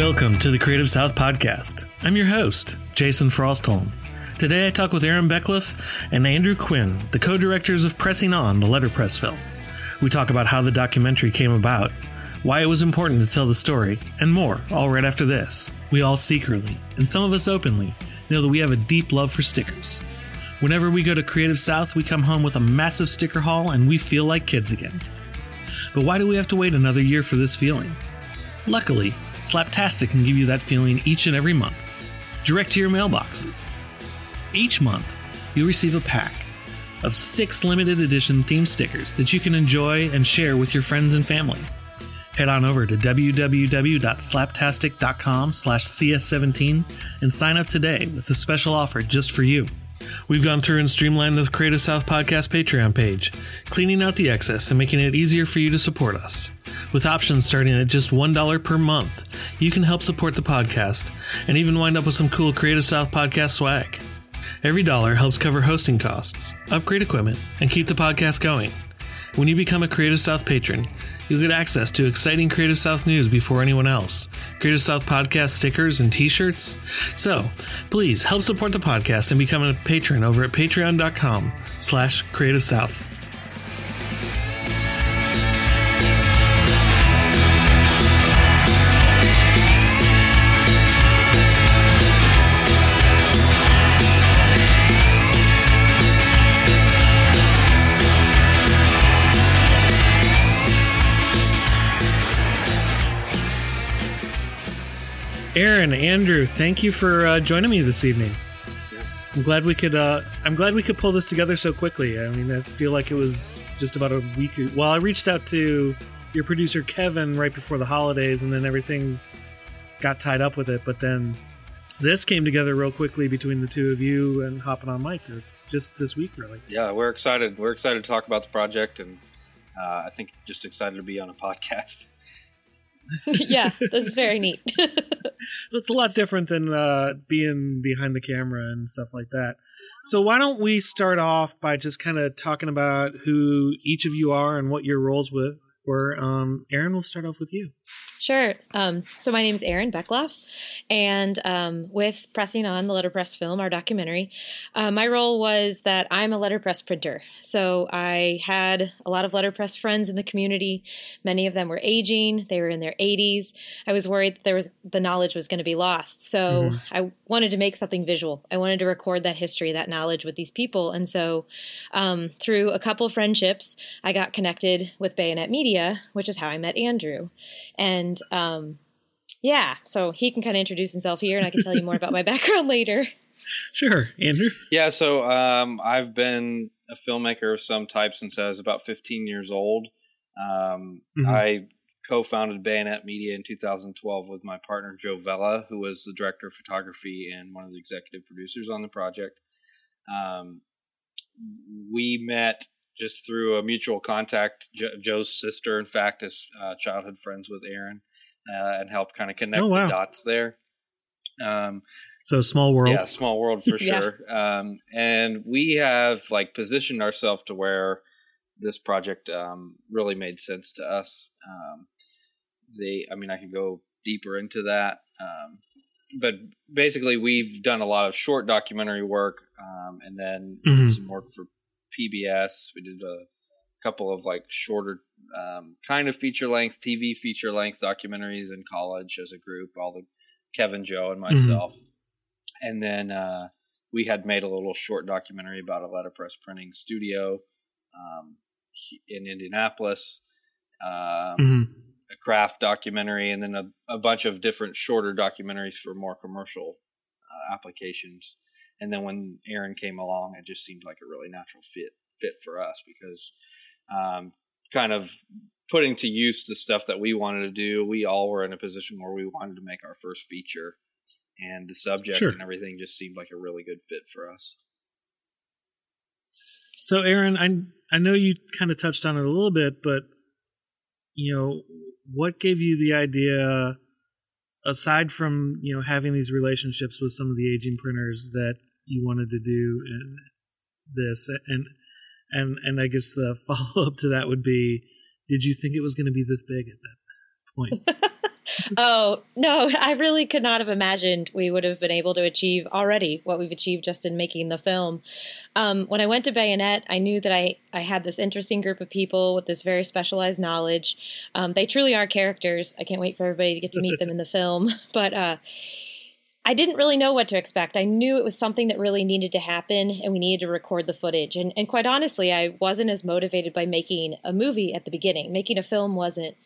Welcome to the Creative South Podcast. I'm your host, Jason Frostholm. Today I talk with Erin Beckloff and Andrew Quinn, the co directors of Pressing On, the letterpress film. We talk about how the documentary came about, why it was important to tell the story, and more, all right after this. We all secretly, and some of us openly, know that we have a deep love for stickers. Whenever we go to Creative South, we come home with a massive sticker haul and we feel like kids again. But why do we have to wait another year for this feeling? Luckily, Slaptastic can give you that feeling each and every month, direct to your mailboxes. Each month, you'll receive a pack of six limited edition theme stickers that you can enjoy and share with your friends and family. Head on over to www.slaptastic.com slash cs17 and sign up today with a special offer just for you. We've gone through and streamlined the Creative South Podcast Patreon page, cleaning out the excess and making it easier for you to support us. With options starting at just $1 per month, you can help support the podcast and even wind up with some cool Creative South Podcast swag. Every dollar helps cover hosting costs, upgrade equipment, and keep the podcast going. When you become a Creative South patron, you'll get access to exciting Creative South news before anyone else, Creative South podcast stickers and t-shirts. So, please help support the podcast and become a patron over at patreon.com slash creative south. Erin, Andrew, thank you for uh, joining me this evening. Yes. I'm glad we could. Uh, I'm glad we could pull this together so quickly. I mean, I feel like it was just about a week. Well, I reached out to your producer Kevin right before the holidays, and then everything got tied up with it. But then this came together real quickly between the two of you and hopping on mic just this week, really. Yeah, we're excited. We're excited to talk about the project, and uh, I think just excited to be on a podcast. yeah, that's very neat. that's a lot different than uh, being behind the camera and stuff like that. So why don't we start off by just kind of talking about who each of you are and what your roles with were. Um, Erin, we'll start off with you. Sure. Um, so my name is Erin Beckloff, and um, with pressing on the letterpress film, our documentary, uh, my role was that I'm a letterpress printer. So I had a lot of letterpress friends in the community. Many of them were aging; they were in their 80s. I was worried that there was the knowledge was going to be lost. So Mhm. I wanted to make something visual. I wanted to record that history, that knowledge with these people, and so um, through a couple friendships, I got connected with Bayonet Media, which is how I met Andrew. And um, yeah, so he can kind of introduce himself here, and I can tell you more about my background later. Sure, Andrew. Yeah, so um, I've been a filmmaker of some type since I was about 15 years old. Um, Mhm. I co-founded Bayonet Media in 2012 with my partner Joe Vella, who was the director of photography and one of the executive producers on the project. Um, we met just through a mutual contact. Jo- Joe's sister, in fact, is uh, childhood friends with Erin, uh, and helped kind of connect Oh, wow. the dots there. Um, So small world. yeah, small world for Yeah. sure. Um, and we have like positioned ourselves to where this project um, really made sense to us. Um, they, I mean, I could go deeper into that, um, but basically, we've done a lot of short documentary work, um, and then we did Mhm. some work for PBS. We did a couple of like shorter, um, kind of feature length TV feature length documentaries in college as a group. All the Kevin, Joe, and myself and then uh, we had made a little short documentary about a letterpress printing studio um, in Indianapolis, um, Mhm. a craft documentary, and then a, a bunch of different shorter documentaries for more commercial uh, applications. And then when Erin came along, it just seemed like a really natural fit fit for us because um, kind of putting to use the stuff that we wanted to do. We all were in a position where we wanted to make our first feature, and the subject Sure. and everything just seemed like a really good fit for us. So, Erin, I I know you kind of touched on it a little bit, but you know, what gave you the idea, aside from you know having these relationships with some of the aging printers, that you wanted to do in this, and and and I guess the follow up to that would be, did you think it was going to be this big at that point? oh no, I really could not have imagined we would have been able to achieve already what we've achieved just in making the film. Um, when I went to Bayonet, I knew that I I had this interesting group of people with this very specialized knowledge. Um, they truly are characters. I can't wait for everybody to get to meet them in the film, but. Uh, I didn't really know what to expect. I knew it was something that really needed to happen and we needed to record the footage. And, and quite honestly, I wasn't as motivated by making a movie at the beginning. Making a film wasn't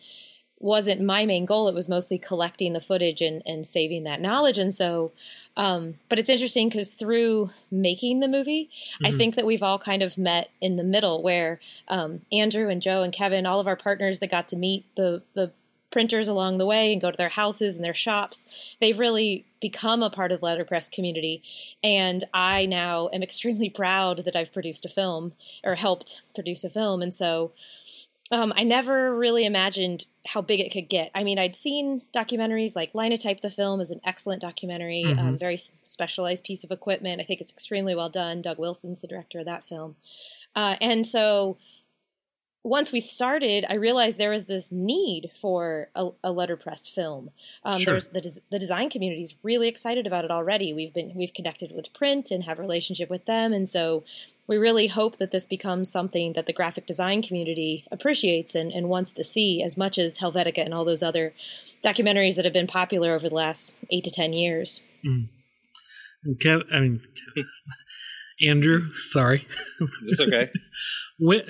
wasn't my main goal. It was mostly collecting the footage and, and saving that knowledge. And so, um, but it's interesting because through making the movie, mm-hmm. I think that we've all kind of met in the middle where um, Andrew and Joe and Kevin, all of our partners that got to meet the, the printers along the way and go to their houses and their shops. They've really become a part of the letterpress community. And I now am extremely proud that I've produced a film or helped produce a film. And so um, I never really imagined how big it could get. I mean, I'd seen documentaries like Linotype the Film is an excellent documentary, um, mm-hmm. um, very specialized piece of equipment. I think it's extremely well done. Doug Wilson's the director of that film. Uh, and so once we started, I realized there was this need for a, a letterpress film. Um, sure. There's the, des- the design community is really excited about it already. We've been we've connected with print and have a relationship with them, and so we really hope that this becomes something that the graphic design community appreciates and, and wants to see as much as Helvetica and all those other documentaries that have been popular over the last eight to ten years. Mm. Kev, I mean, Andrew, sorry. It's okay. when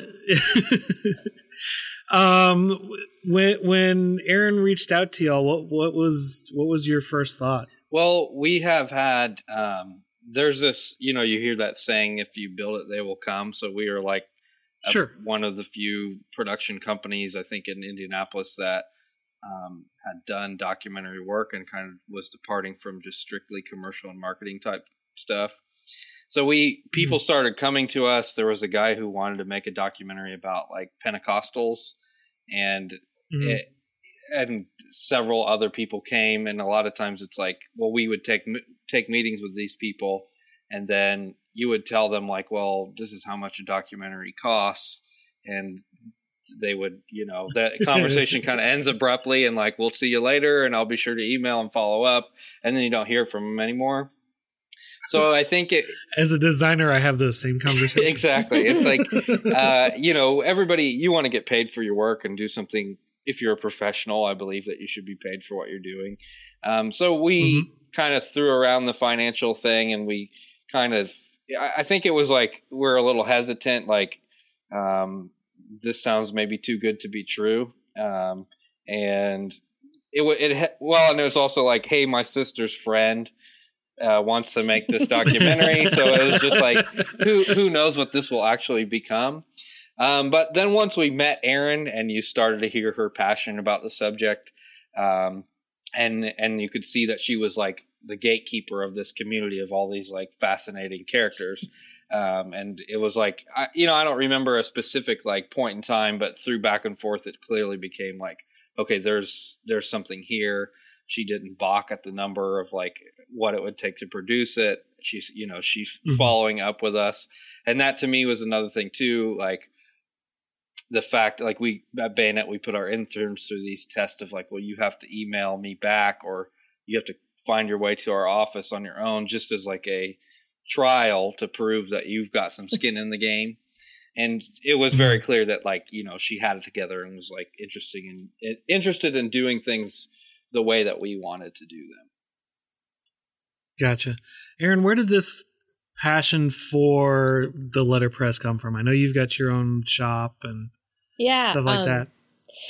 um when when Erin reached out to y'all, what what was what was your first thought? Well, we have had um there's this, you know, you hear that saying if you build it they will come. So we are like a, sure. one of the few production companies I think in Indianapolis that um, had done documentary work and kind of was departing from just strictly commercial and marketing type stuff. So we people mm-hmm. started coming to us. There was a guy who wanted to make a documentary about like Pentecostals, and mm-hmm. it, and several other people came. And a lot of times it's like, well, we would take take meetings with these people, and then you would tell them like, well, this is how much a documentary costs, and they would, you know, that conversation kind of ends abruptly and like, we'll see you later, and I'll be sure to email and follow up, and then you don't hear from them anymore. So I think it, as a designer, I have those same conversations. exactly. It's like, uh, you know, everybody, you want to get paid for your work and do something. If you're a professional, I believe that you should be paid for what you're doing. Um, so we mm-hmm. kind of threw around the financial thing and we kind of, I think it was like, we're a little hesitant, like, um, this sounds maybe too good to be true. Um, and it, it, well, and it was also like, hey, my sister's friend uh, wants to make this documentary. so it was just like, who who knows what this will actually become. Um, but then once we met Erin and you started to hear her passion about the subject, um, and and you could see that she was like the gatekeeper of this community of all these like fascinating characters. Um, and it was like, I, you know, I don't remember a specific like point in time, but through back and forth, it clearly became like, okay, there's there's something here. She didn't balk at the number of like what it would take to produce it. She's, you know, she's mm-hmm. following up with us. And that to me was another thing too. Like the fact, like we at Bayonet, we put our interns through these tests of like, well, you have to email me back or you have to find your way to our office on your own just as like a trial to prove that you've got some skin in the game and it was very mm-hmm. clear that like you know she had it together and was like interesting and interested in doing things the way that we wanted to do them Gotcha. Erin, where did this passion for the letterpress come from? I know you've got your own shop and yeah, stuff like um, that.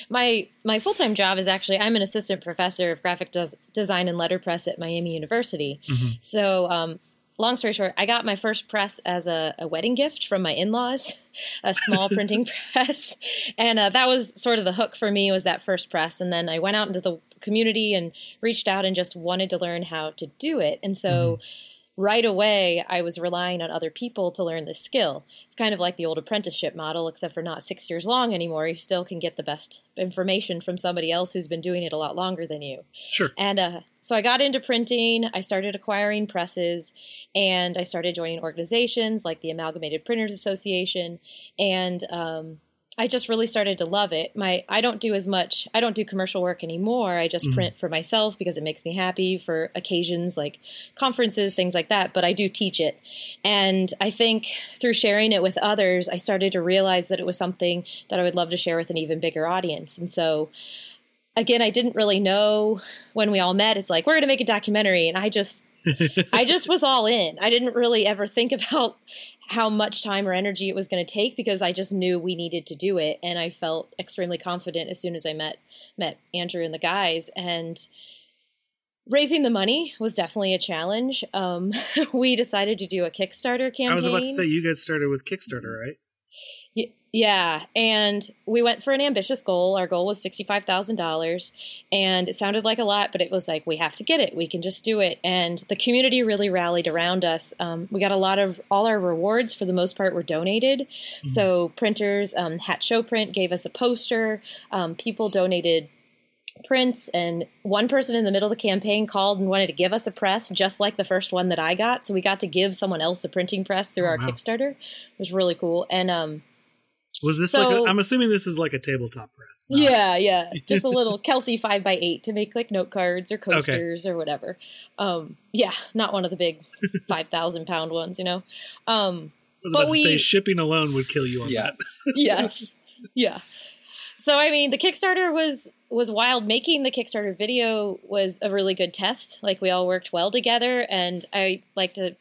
My my full time job is actually I'm an assistant professor of graphic des- design and letterpress at Miami University. Mm-hmm. So um, long story short, I got my first press as a, a wedding gift from my in-laws, a small printing press, and uh, that was sort of the hook for me was that first press. And then I went out into the community and reached out and just wanted to learn how to do it. And so. Mm-hmm right away I was relying on other people to learn this skill. It's kind of like the old apprenticeship model, except for not six years long anymore. You still can get the best information from somebody else who's been doing it a lot longer than you. Sure. And uh, so I got into printing. I started acquiring presses, and I started joining organizations like the Amalgamated Printers Association, and um, I just really started to love it. My I don't do as much. I don't do commercial work anymore. I just Mhm. print for myself because it makes me happy for occasions like conferences, things like that, but I do teach it. And I think through sharing it with others, I started to realize that it was something that I would love to share with an even bigger audience. And so again, I didn't really know when we all met. It's like, we're going to make a documentary and I just I just was all in. I didn't really ever think about how much time or energy it was going to take because I just knew we needed to do it, and I felt extremely confident as soon as I met met Andrew and the guys. And raising the money was definitely a challenge. Um, we decided to do a Kickstarter campaign. I was about to say you guys started with Kickstarter, right? Yeah, and we went for an ambitious goal. Our goal was sixty-five thousand dollars, and it sounded like a lot, but it was like we have to get it. We can just do it, and the community really rallied around us. Um, we got a lot of all our rewards for the most part were donated. So printers, um, Hatch Show Print gave us a poster. Um, people donated prints and one person in the middle of the campaign called and wanted to give us a press just like the first one that I got so we got to give someone else a printing press through Oh, our wow. Kickstarter it was really cool and um Was this like? So- A, I'm assuming this is like a tabletop press. not- Yeah, yeah. Just a little Kelsey five by eight to make like note cards or coasters or whatever. Um, yeah, not one of the big five thousand pound ones, you know. Um, I was but about to say shipping alone would kill you on Yeah. that. yes, yeah. So I mean, the Kickstarter was was wild. Making the Kickstarter video was a really good test. Like we all worked well together, and I like to.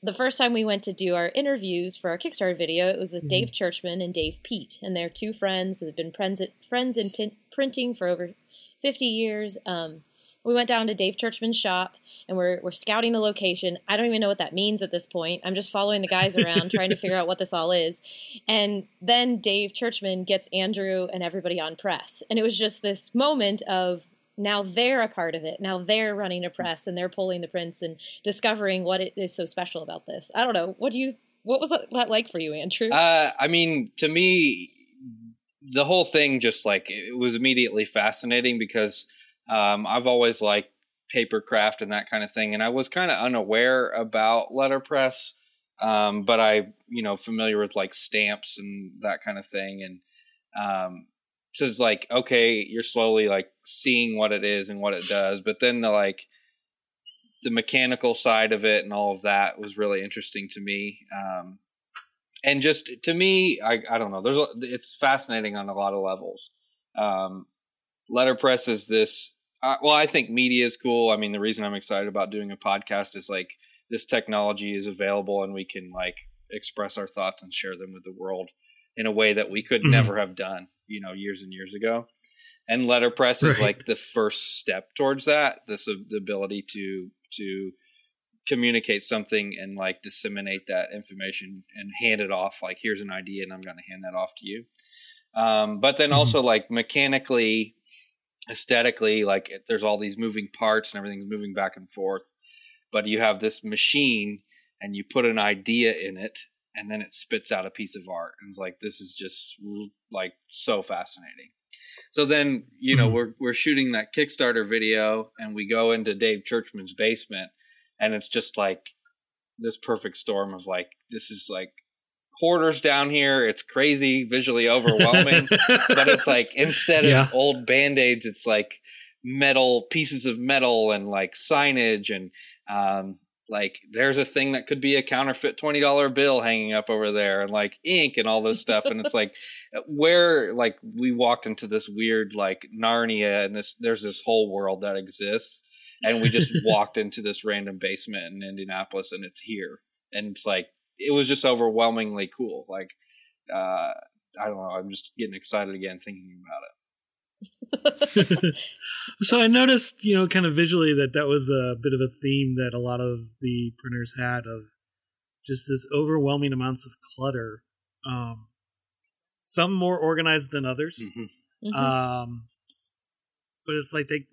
The first time we went to do our interviews for our Kickstarter video, it was with Mhm. Dave Churchman and Dave Peat, and they're two friends that have been friends friends in pin, printing for over fifty years. Um, we went down to Dave Churchman's shop and we're we're scouting the location. I don't even know what that means at this point. I'm just following the guys around trying to figure out what this all is. And then Dave Churchman gets Andrew and everybody on press. And it was just this moment of now they're a part of it. Now they're running a press and they're pulling the prints and discovering what it is so special about this. I don't know. What do you what was that like for you, Andrew? Uh, I mean, to me, the whole thing just like it was immediately fascinating because um, I've always liked paper craft and that kind of thing, and I was kind of unaware about letterpress, um, but I, you know, familiar with like stamps and that kind of thing, and um, so it's like okay, you're slowly like seeing what it is and what it does, but then the like the mechanical side of it and all of that was really interesting to me. Um, and just to me, I, I don't know. There's a, it's fascinating on a lot of levels. Um, letterpress is this. Uh, well, I think media is cool. I mean, the reason I'm excited about doing a podcast is like this technology is available and we can like express our thoughts and share them with the world in a way that we could Mhm. never have done, you know, years and years ago. And letterpress is like the first step towards that. This uh, the ability to to communicate something and like disseminate that information and hand it off like here's an idea and i'm going to hand that off to you um, but then Mhm. also like mechanically aesthetically like it- there's all these moving parts and everything's moving back and forth but you have this machine and you put an idea in it and then it spits out a piece of art and it's like this is just like so fascinating so then you know Mhm. we're we're shooting that kickstarter video and we go into dave churchman's basement and it's just like this perfect storm of like this is like hoarders down here. It's crazy visually overwhelming but it's like instead of Yeah. old band-aids it's like metal pieces of metal and like signage and um like there's a thing that could be a counterfeit $20 bill hanging up over there and like ink and all this stuff. And it's like where like we walked into this weird like narnia and this there's this whole world that exists and we just walked into this random basement in indianapolis and it's here. And it's like it was just overwhelmingly cool like uh I don't know. I'm just getting excited again thinking about it. so I noticed, you know, kind of visually that that was a bit of a theme that a lot of the printers had of just this overwhelming amounts of clutter. Um, some more organized than others. Mhm. Um, but it's like they,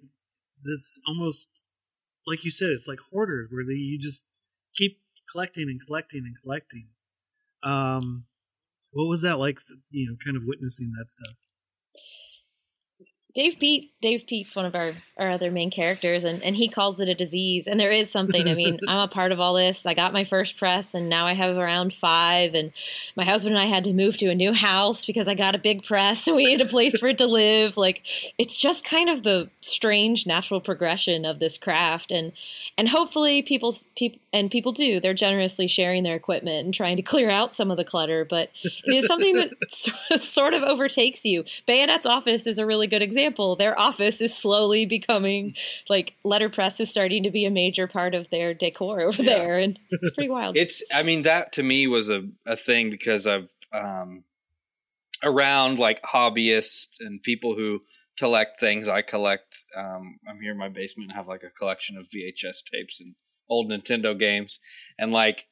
it's almost like you said, it's like hoarders where they, you just keep collecting and collecting and collecting. Um, what was that like? You know, kind of witnessing that stuff. Dave Peat, Dave Peat's one of our, our other main characters, and, and he calls it a disease. And there is something. I mean, I'm a part of all this. I got my first press, and now I have around five. And my husband and I had to move to a new house because I got a big press, and we need a place for it to live. Like it's just kind of the strange natural progression of this craft, and and hopefully people people and people do. They're generously sharing their equipment and trying to clear out some of the clutter, but it is something that sort of overtakes you. Bayonet's office is a really good example example, their office is slowly becoming like letterpress is starting to be a major part of their decor over yeah. there, and it's pretty wild. It's, I mean, that to me was a a thing because I've um, around like hobbyists and people who collect things. I collect. Um, I'm here in my basement and have like a collection of VHS tapes and old Nintendo games, and like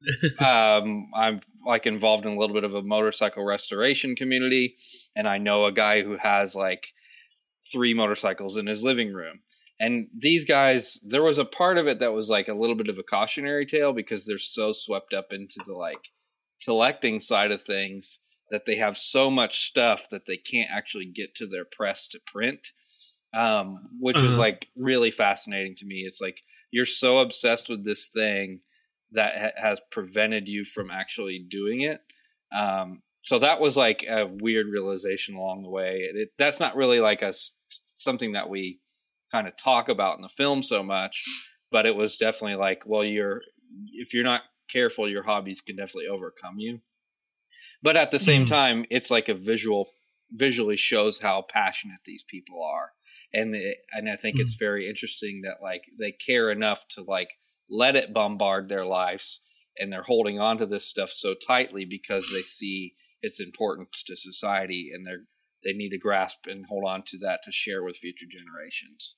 um, I'm like involved in a little bit of a motorcycle restoration community, and I know a guy who has like three motorcycles in his living room. And these guys, there was a part of it that was like a little bit of a cautionary tale because they're so swept up into the like collecting side of things that they have so much stuff that they can't actually get to their press to print. Um, which uh-huh. is like really fascinating to me. It's like you're so obsessed with this thing that ha- has prevented you from actually doing it. Um, so that was like a weird realization along the way. It, that's not really like a something that we kind of talk about in the film so much, but it was definitely like, well, you're if you're not careful, your hobbies can definitely overcome you. But at the same mm. time, it's like a visual visually shows how passionate these people are, and the, and I think mm. it's very interesting that like they care enough to like let it bombard their lives, and they're holding on to this stuff so tightly because they see its importance to society, and they're they need to grasp and hold on to that to share with future generations.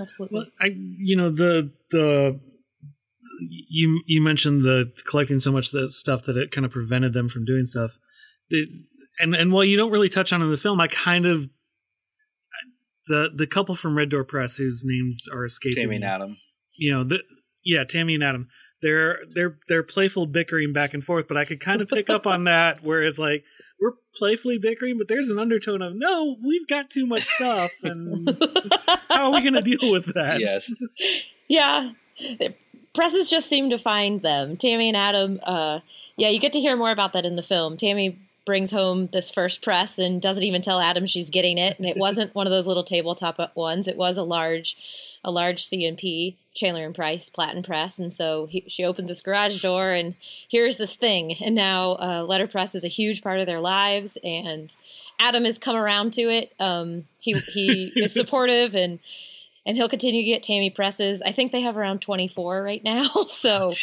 Absolutely. Well, I you know the the you you mentioned the collecting so much the stuff that it kind of prevented them from doing stuff. It, and and while you don't really touch on in the film, I kind of the the couple from Red Door Press whose names are escaping. Tammy and Adam. You know the yeah Tammy and Adam. They're they're they're playful bickering back and forth, but I could kind of pick up on that where it's like we're playfully bickering, but there's an undertone of no, we've got too much stuff, and how are we going to deal with that? Yes. Yeah. Presses just seem to find them. Tammy and Adam. Uh, yeah, you get to hear more about that in the film. Tammy brings home this first press and doesn't even tell Adam she's getting it, and it wasn't one of those little tabletop ones. It was a large, a large C&P Chandler and Price Platen Press, and so he, she opens this garage door, and here's this thing, and now uh, letterpress is a huge part of their lives, and Adam has come around to it. Um, he he is supportive and and he'll continue to get Tammy presses. I think they have around 24 right now. So oh,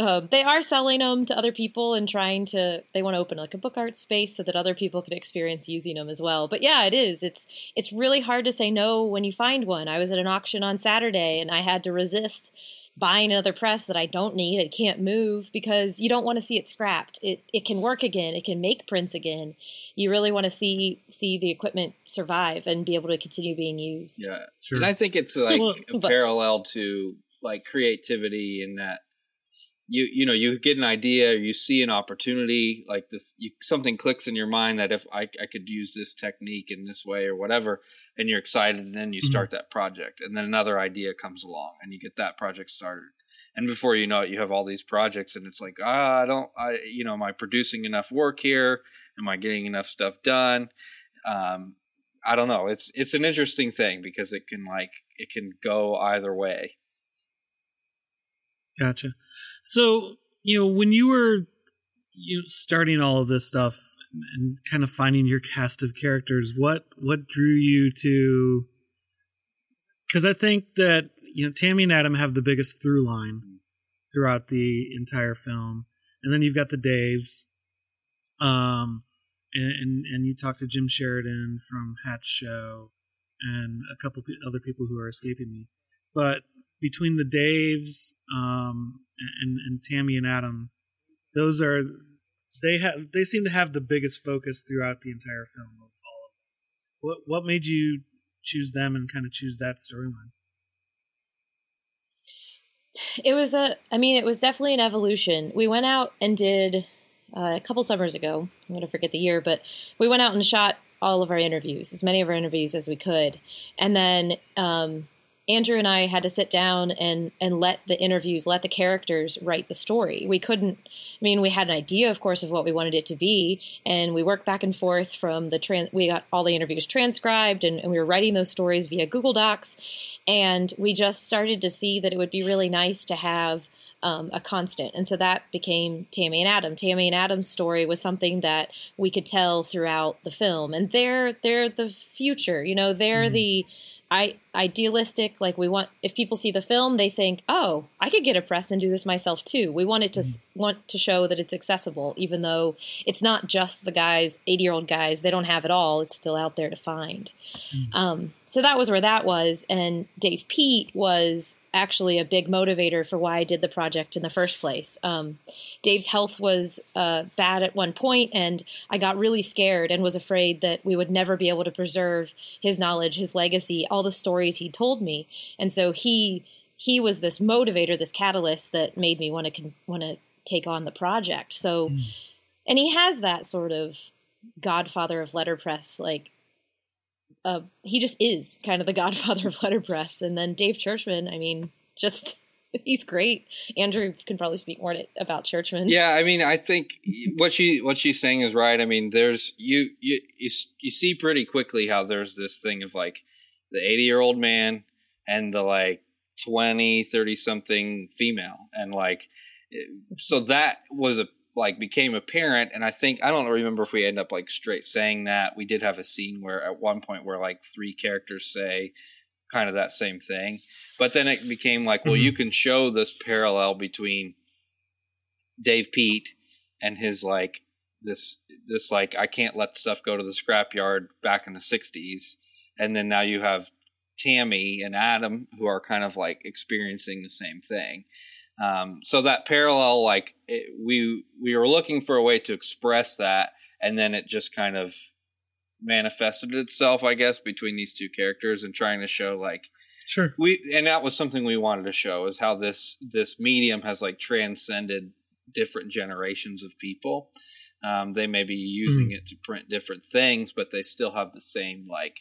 um, they are selling them to other people and trying to they want to open like a book art space so that other people could experience using them as well. But yeah it is. It's it's really hard to say no when you find one. I was at an auction on saturday and i had to resist buying another press that i don't need. It can't move because you don't want to see it scrapped. It it can work again. It can make prints again. You really want to see see the equipment survive and be able to continue being used. Yeah. Sure. and i think it's like a parallel to like creativity in that you you know you get an idea you see an opportunity like this you, something clicks in your mind that if I, I could use this technique in this way or whatever and you're excited and then you mm-hmm. start mm-hmm. that project and then another idea comes along and you get that project started and before you know it you have all these projects and it's like ah i don't i you know am i producing enough work here am i getting enough stuff done um i don't know it's it's an interesting thing because it can like it can go either way Gotcha. So, you know, when you were you know, starting all of this stuff and kind of finding your cast of characters, what what drew you to? Because I think that you know Tammy and Adam have the biggest through line throughout the entire film, and then you've got the Daves, um, and and, and you talk to Jim Sherraden from Hatch Show, and a couple other people who are escaping me, but between the Daves um, and, and Tammy and Adam, those are they have they seem to have the biggest focus throughout the entire film of all of them. What what made you choose them and kind of choose that storyline? It was a I mean it was definitely an evolution. We went out and did uh, a couple summers ago. I'm going to forget the year, but we went out and shot all of our interviews, as many of our interviews as we could, and then um, Andrew and I had to sit down and and let the interviews, let the characters write the story. We couldn't. I mean, we had an idea, of course, of what we wanted it to be, and we worked back and forth from the trans. We got all the interviews transcribed, and, and we were writing those stories via Google Docs, and we just started to see that it would be really nice to have. Um, a constant. And so that became Tammy and Adam. Tammy and Adam's story was something that we could tell throughout the film. And they're they're the future. You know, they're mm-hmm. the I idealistic like we want if people see the film they think oh i could get a press and do this myself too we want it to mm-hmm. want to show that it's accessible even though it's not just the guys 80 year old guys they don't have it all it's still out there to find mm-hmm. um, so that was where that was and dave peat was actually a big motivator for why I did the project in the first place. Um, Dave's health was uh, bad at one point, and I got really scared and was afraid that we would never be able to preserve his knowledge, his legacy, all the stories he told me. And so he he was this motivator, this catalyst that made me want to want to take on the project. So, mm. and he has that sort of godfather of letterpress like uh, he just is kind of the godfather of letterpress. And then Dave Churchman, I mean, just he's great. Andrew can probably speak more to, about Churchman. Yeah, I mean, I think what she what she's saying is right. I mean, there's you you you, you see pretty quickly how there's this thing of like the 80 year old man and the like 20 30 something female and like so that was a like became apparent and i think i don't remember if we end up like straight saying that. We did have a scene where at one point where like three characters say kind of that same thing. But then it became like well mm-hmm. you can show this parallel between dave peat and his like this this like i can't let stuff go to the scrapyard back in the 60s and then now you have tammy and adam who are kind of like experiencing the same thing um, so that parallel, like it, we we were looking for a way to express that, and then it just kind of manifested itself, I guess, between these two characters and trying to show like sure we and that was something we wanted to show is how this this medium has like transcended different generations of people. Um, they may be using mm. it to print different things, but they still have the same like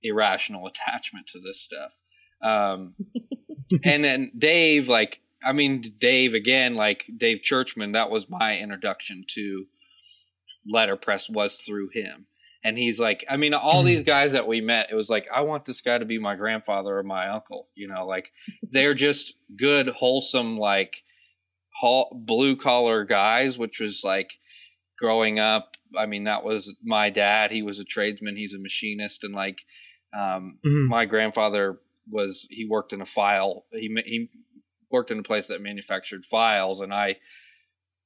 irrational attachment to this stuff. Um, and then Dave, like I mean, Dave again, like Dave Churchman, that was my introduction to letterpress was through him. And he's like, I mean, all these guys that we met, it was like, I want this guy to be my grandfather or my uncle. You know, like they're just good, wholesome, like blue collar guys, which was like growing up. I mean, that was my dad. He was a tradesman. He's a machinist, and like um, mm-hmm. my grandfather was. He worked in a file. He he worked in a place that manufactured files, and I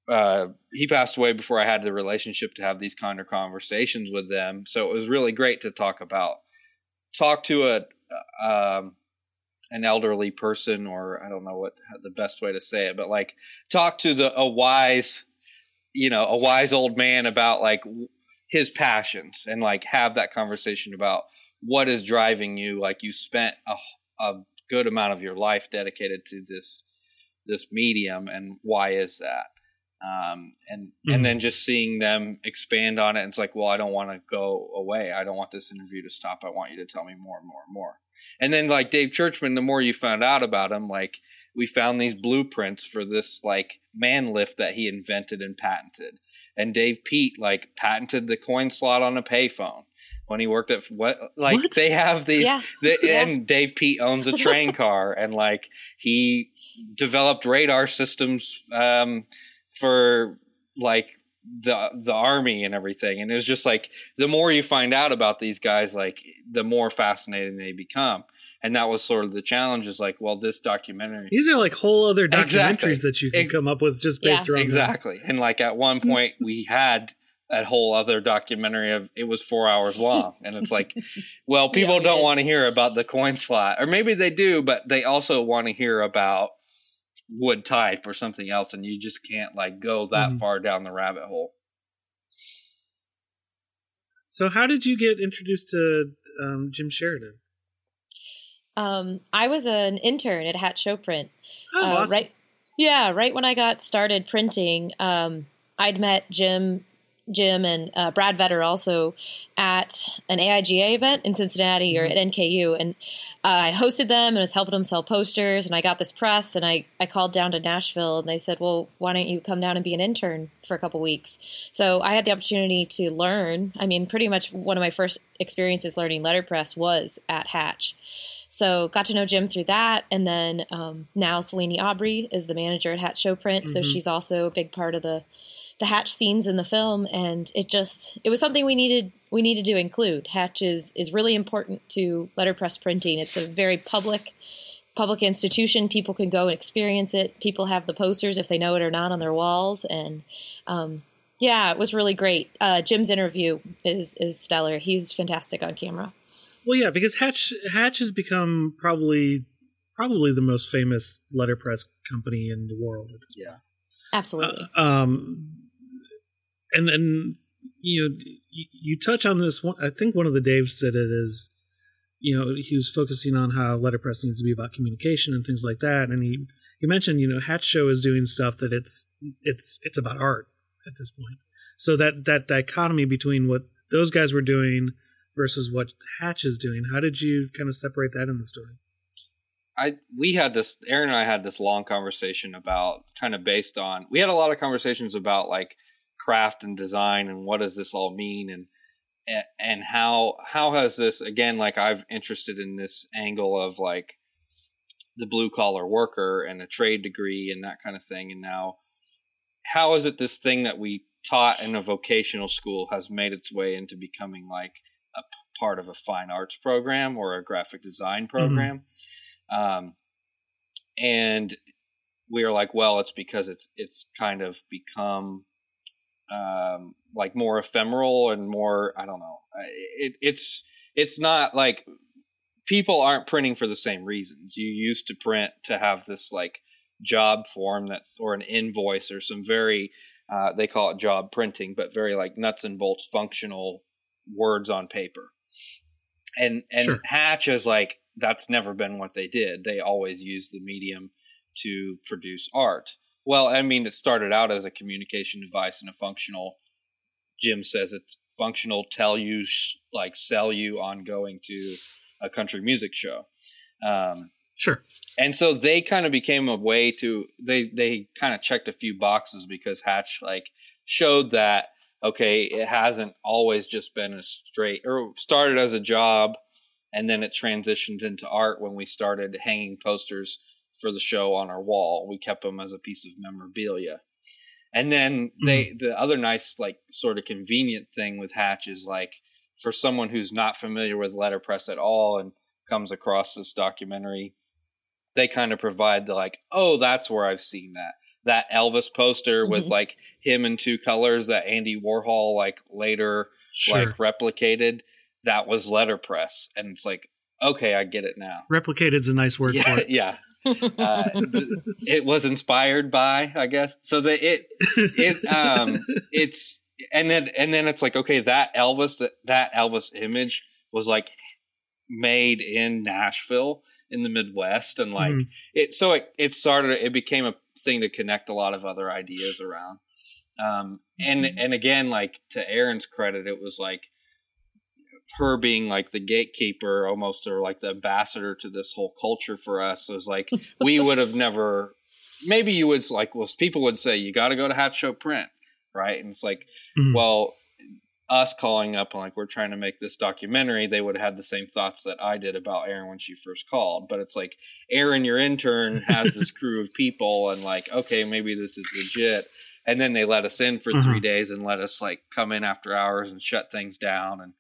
uh, he passed away before I had the relationship to have these kind of conversations with them. So it was really great to talk about talk to a um, an elderly person, or I don't know what the best way to say it, but like talk to the a wise, you know, a wise old man about like his passions and like have that conversation about what is driving you. Like you spent a, a good amount of your life dedicated to this this medium and why is that? Um, and mm-hmm. and then just seeing them expand on it and it's like well i don't want to go away. I don't want this interview to stop. I want you to tell me more and more and more. And then like dave churchman the more you found out about him like we found these blueprints for this like man lift that he invented and patented. And dave peat like patented the coin slot on a payphone when he worked at what like what? they have these yeah. The, yeah. and Dave Peat owns a train car and like he developed radar systems um, for like the the army and everything and it was just like the more you find out about these guys like the more fascinating they become and that was sort of the challenge is like well this documentary these are like whole other documentaries exactly. that you can it, come up with just based yeah. around exactly and like at one point we had that whole other documentary of it was four hours long. And it's like well people yeah, don't want to hear about the coin slot. Or maybe they do but they also want to hear about wood type or something else and you just can't like go that mm-hmm. far down the rabbit hole. So how did you get introduced to um, jim sherraden? Um, i was an intern at hatch show print. Oh, uh, awesome. right yeah right when i got started printing um, i'd met jim Jim and uh, Brad Vetter also at an AIGA event in Cincinnati mm-hmm. or at NKU, and uh, I hosted them and was helping them sell posters. And I got this press, and I I called down to Nashville, and they said, "Well, why don't you come down and be an intern for a couple weeks?" So I had the opportunity to learn. I mean, pretty much one of my first experiences learning letterpress was at Hatch. So got to know Jim through that, and then um, now Celene Aubry is the manager at Hatch Show Print, mm-hmm. so she's also a big part of the the Hatch scenes in the film, and it just it was something we needed we needed to include. Hatch is is really important to letterpress printing. It's a very public public institution. People can go and experience it. People have the posters if they know it or not on their walls, and um, yeah, it was really great. Uh, Jim's interview is is stellar. He's fantastic on camera. Well, yeah, because Hatch Hatch has become probably probably the most famous letterpress company in the world at this yeah. point. Absolutely. Uh, um, and and you know you, touch on this one. I think one of the Daves said it is, you know, he was focusing on how letterpress needs to be about communication and things like that. And he he mentioned, you know, Hatch Show is doing stuff that it's it's it's about art at this point. So that that dichotomy between what those guys were doing versus what Hatch is doing, how did you kind of separate that in the story? I we had this Erin and I had this long conversation about kind of based on we had a lot of conversations about like craft and design and what does this all mean and and how how has this again like I've interested in this angle of like the blue collar worker and a trade degree and that kind of thing and now how is it this thing that we taught in a vocational school has made its way into becoming like a part of a fine arts program or a graphic design mm-hmm. program mm-hmm. um, and we are like well it's because it's it's kind of become um, like more ephemeral and more I don't know. It, it's it's not like people aren't printing for the same reasons. You used to print to have this like job form that's or an invoice or some very uh, they call it job printing, but very like nuts and bolts functional words on paper. And and sure. Hatch is like that's never been what they did. They always used the medium to produce art. Well, I mean, it started out as a communication device and a functional. Jim says it's functional. Tell you, like, sell you on going to a country music show. Um, sure. And so they kind of became a way to they they kind of checked a few boxes because Hatch like showed that okay, it hasn't always just been a straight or started as a job and then it transitioned into art when we started hanging posters for the show on our wall. We kept them as a piece of memorabilia. And then they mm-hmm. the other nice like sort of convenient thing with Hatch is like for someone who's not familiar with letterpress at all and comes across this documentary, they kind of provide the like, oh, that's where I've seen that. That Elvis poster mm-hmm. with like him in two colors that Andy Warhol like later sure. like replicated. That was letterpress. And it's like, okay, I get it now. Replicated is a nice word yeah, for it. Yeah. Uh, it was inspired by, I guess. So that it it um it's and then and then it's like okay, that Elvis that Elvis image was like made in Nashville in the Midwest and like mm. it so it it started it became a thing to connect a lot of other ideas around. Um and mm. and again like to Erin's credit it was like her being like the gatekeeper almost or like the ambassador to this whole culture for us was like we would have never maybe you would like well people would say you got to go to Hatch Show Print right and it's like mm-hmm. well us calling up and like we're trying to make this documentary they would have had the same thoughts that i did about Erin when she first called but it's like Erin your intern has this crew of people and like okay maybe this is legit and then they let us in for mm-hmm. three days and let us like come in after hours and shut things down and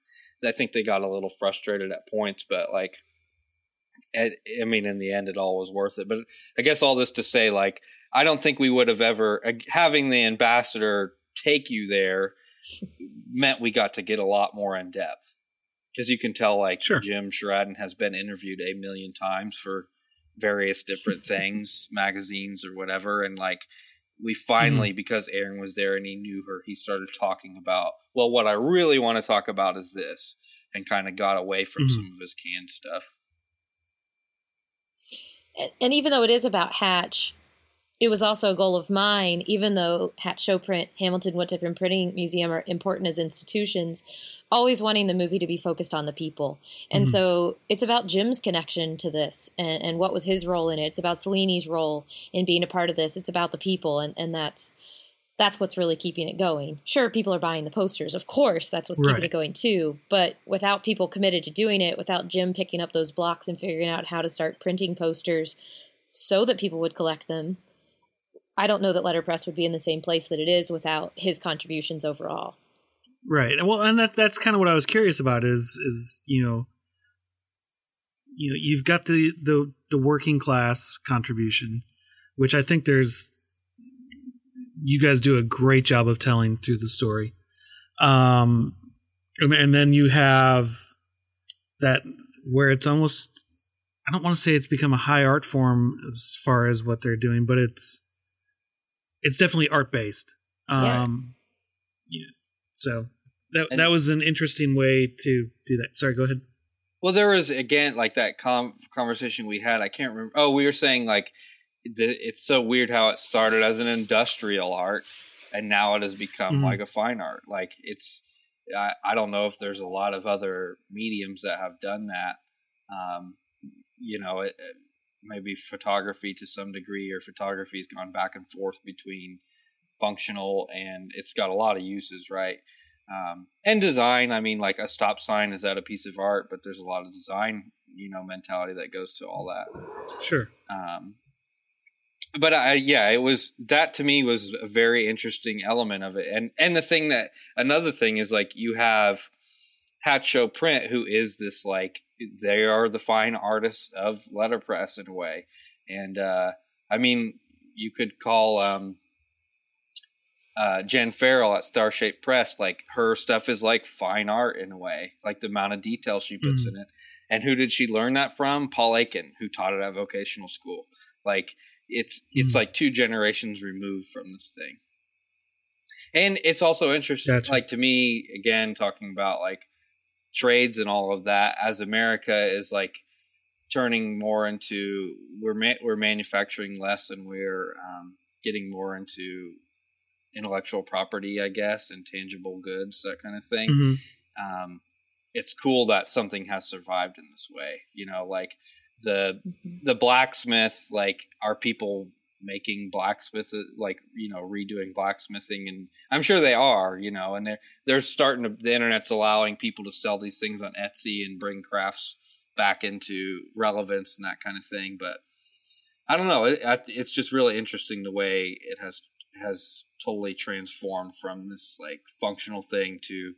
I think they got a little frustrated at points, but like, I mean, in the end, it all was worth it. But I guess all this to say, like, I don't think we would have ever having the ambassador take you there meant we got to get a lot more in depth because you can tell, like, sure. Jim Sherraden has been interviewed a million times for various different things, magazines or whatever, and like we finally mm-hmm. because Erin was there and he knew her, he started talking about, well, what I really want to talk about is this, and kind of got away from mm-hmm. some of his canned stuff. And, and even though it is about Hatch, it was also a goal of mine, even though Hatch Show Print, Hamilton Wood Type and Printing Museum are important as institutions, always wanting the movie to be focused on the people. And mm-hmm. so it's about Jim's connection to this and, and what was his role in it. It's about Celene's role in being a part of this. It's about the people and, and that's that's what's really keeping it going. Sure, people are buying the posters. Of course, that's what's right. keeping it going too. But without people committed to doing it, without Jim picking up those blocks and figuring out how to start printing posters so that people would collect them, I don't know that letterpress would be in the same place that it is without his contributions overall. Right. Well, and that that's kind of what I was curious about is is you know you know you've got the the the working class contribution, which I think there's you guys do a great job of telling through the story. Um and, and then you have that where it's almost I don't want to say it's become a high art form as far as what they're doing, but it's it's definitely art based. Um, yeah. yeah. So that and, that was an interesting way to do that. Sorry, go ahead. Well, there was again like that com- conversation we had. I can't remember. Oh, we were saying like the, it's so weird how it started as an industrial art and now it has become mm-hmm. like a fine art. Like it's I, I don't know if there's a lot of other mediums that have done that. Um, you know, it, maybe photography to some degree, or photography's gone back and forth between functional and it's got a lot of uses, right? Um, and design. I mean, like a stop sign is that a piece of art, but there's a lot of design, you know, mentality that goes to all that. Sure. Um, but I, yeah, it was that to me was a very interesting element of it, and and the thing that another thing is like you have Hatch Show Print, who is this like they are the fine artists of letterpress in a way. And uh, I mean, you could call um, uh, Jen Farrell at Starshaped Press like her stuff is like fine art in a way, like the amount of detail she puts mm-hmm. in it. And who did she learn that from? Paul Aiken, who taught it at vocational school. Like it's it's mm-hmm. like two generations removed from this thing. And it's also interesting, gotcha. like to me, again, talking about like trades and all of that as America is like turning more into we're ma- we're manufacturing less and we're um, getting more into intellectual property, I guess, and tangible goods, that kind of thing. Mm-hmm. Um, it's cool that something has survived in this way. You know, like the mm-hmm. the blacksmith, like are people making blacksmith like you know redoing blacksmithing and i'm sure they are you know and they're they're starting to the internet's allowing people to sell these things on etsy and bring crafts back into relevance and that kind of thing but i don't know it, it's just really interesting the way it has has totally transformed from this like functional thing to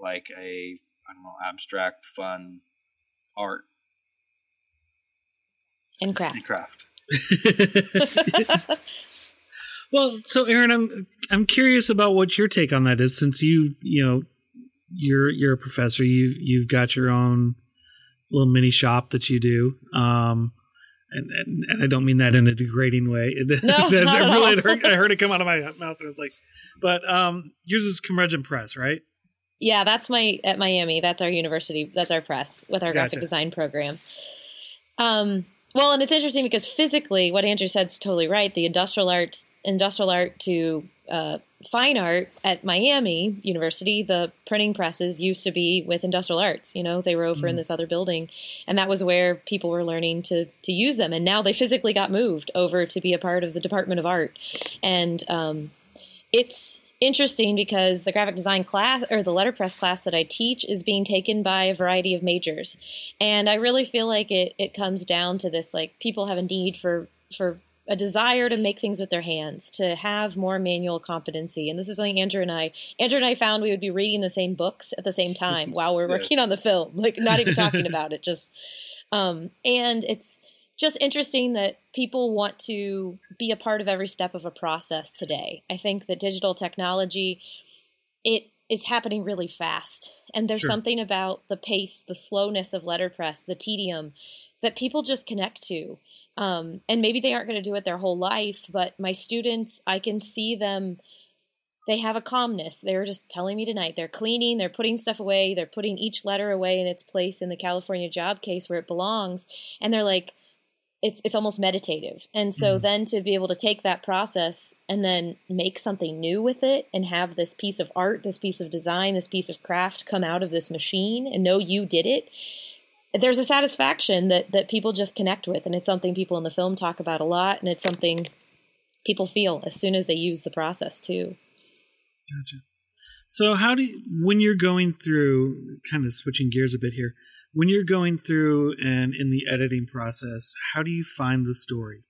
like a i don't know abstract fun art. And craft. And craft well, so Erin, I'm I'm curious about what your take on that is, since you you know you're you're a professor, you've you've got your own little mini shop that you do. Um, and, and, and I don't mean that in a degrading way. No, really, I heard, I heard it come out of my mouth, and I was like, but um, yours is Curmudgeon Press, right? Yeah, that's my at Miami. That's our university. That's our press with our gotcha. graphic design program. Um, well, and it's interesting because physically, what Andrew said is totally right. The industrial arts, industrial art to uh, fine art at Miami University, the printing presses used to be with industrial arts. You know, they were over mm. in mm-hmm. this other building, and that was where people were learning to to use them. And now they physically got moved over to be a part of the Department of Art, and um, it's interesting because the graphic design class or the letterpress class that I teach is being taken by a variety of majors. And I really feel like it, it comes down to this like people have a need for for a desire to make things with their hands, to have more manual competency. And this is something Andrew and I Andrew and I found we would be reading the same books at the same time while we're working on the film, like not even talking about it, just um and it's just interesting that people want to be a part of every step of a process today. I think that digital technology it is happening really fast and there's sure. something about the pace, the slowness of letterpress, the tedium that people just connect to. Um, and maybe they aren't going to do it their whole life, but my students, I can see them they have a calmness. They were just telling me tonight. They're cleaning, they're putting stuff away, they're putting each letter away in its place in the California job case where it belongs. And they're like, it's it's almost meditative. And so Mhm. then to be able to take that process and then make something new with it and have this piece of art, this piece of design, this piece of craft come out of this machine and know you did it. There's a satisfaction that that people just connect with and it's something people in the film talk about a lot and it's something people feel as soon as they use the process too. Gotcha. So, how do you, when you're going through, kind of switching gears a bit here, when you're going through and in the editing process, how do you find the story?